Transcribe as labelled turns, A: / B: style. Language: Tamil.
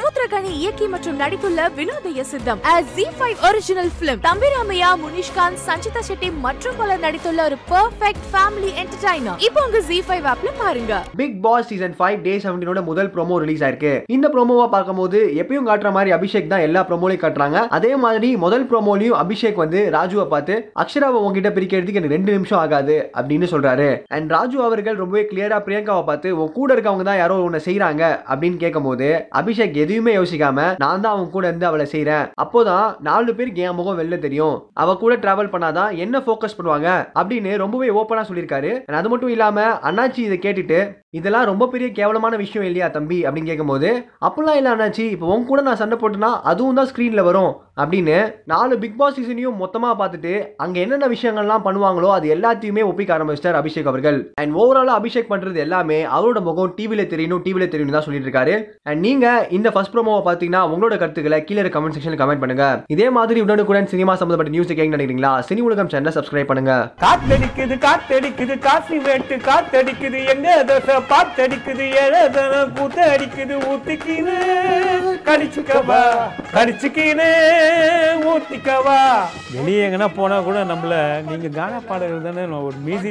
A: சமுத்திரகனி இயக்கி மற்றும் நடித்துள்ள Vinodhaya Sitham G five original film Thambiramaiah Munishkanth Sanchita Shetty மற்றும் பலர் நடித்துள்ள ஒரு பெர்ஃபெக்ட் ஃபேமிலி என்டர்டைனர் இப்போ உங்க ஜி ஃபைவ் ஆப்ல பாருங்க.
B: Bigg Boss season five day செவன்டீனோட முதல் ப்ரோமோ ரிலீஸ் ஆயிருக்கு. இந்த ப்ரோமோவை பார்க்கும்போது எப்பயும் காட்டுற மாதிரி அபிஷேக் தான் எல்லா ப்ரோமோலையும் காட்டுறாங்க. அதே மாதிரி முதல் ப்ரோமோலையும் அபிஷேக் வந்து ராஜுவை பார்த்து அக்ஷராவை உங்ககிட்ட பிரிக்கிறதுக்கு எனக்கு ரெண்டு நிமிஷம் ஆகாது அப்படின்னு சொல்றாரு. அண்ட் ராஜு அவர்கள் ரொம்பவே கிளியரா பிரியங்காவை பார்த்து உன் கூட இருக்கவங்க தான் யாரோ உன்னை செய்யறாங்க அப்படின்னு கேட்கும்போது அபிஷேக் எதுவுமே யோசிக்காம நான் தான் அவன் கூட இருந்து அவளை செய்யறேன் அப்போதான் நாலு பேருக்கு என் முகம் வெளில தெரியும். அவ கூட டிராவல் பண்ணாதான் என்ன ஃபோக்கஸ் பண்ணுவாங்க அப்படின்னு ரொம்பவே ஓப்பனா சொல்லியிருக்காரு. அது மட்டும் இல்லாம அண்ணாச்சி இதை கேட்டுட்டு இதெல்லாம் ரொம்ப பெரிய கேவலமான விஷயம் இல்லையா தம்பி? அப்படின்னு கேட்கும்போது அப்படிலாம் இல்லை அண்ணாச்சி. இப்போ உன் கூட நான் சண்டை போட்டேன்னா அதுவும் தான் ஸ்க்ரீனில் வரும். அப்படின்னு நாலு பிக் பாஸ் சீசனையும் மொத்தமாக பார்த்துட்டு அங்கே என்னென்ன விஷயங்கள்லாம் பண்ணுவாங்களோ அது எல்லாத்தையுமே ஒப்பிக்க ஆரம்பிச்சிட்டார் அபிஷேக் அவர்கள். அண்ட் ஓவராலாக அபிஷேக் பண்ணுறது எல்லாமே அவரோட முகம் டிவியில் தெரியணும் டிவியில் தெரியணும் தான் சொல்லிட்டு இருக்காரு அண்ட் நீங்கள் இந்த ஃபர்ஸ்ட் ப்ரோமோவை பார்த்தீங்கன்னா உங்களோட கருத்துக்களை கீழே கமெண்ட் செக்ஷனில் கமெண்ட் பண்ணுங்க. இதே மாதிரி உடனுக்குடன் சினிமா சம்மந்தப்பட்ட நியூஸ் கேட்க நினைக்கிறீங்களா? சினி உலகம் சேனலை சப்ஸ்கிரைப் பண்ணுங்க.
C: காத்தடிக்குது காத்தடிக்குது காசி வேட்டு காத்தடிக்குது எங்க தோசை பாத்தடிக்குது ஏழதன கூத்த அடிக்குது ஊத்திக்கினு கடிச்சுக்கவா கடிச்சுக்கினு ஊத்திக்கவா? வெளியே எங்கன்னா போனா கூட நம்மள நீங்க கானா பாடகர் தானே ஒரு மியூசிக்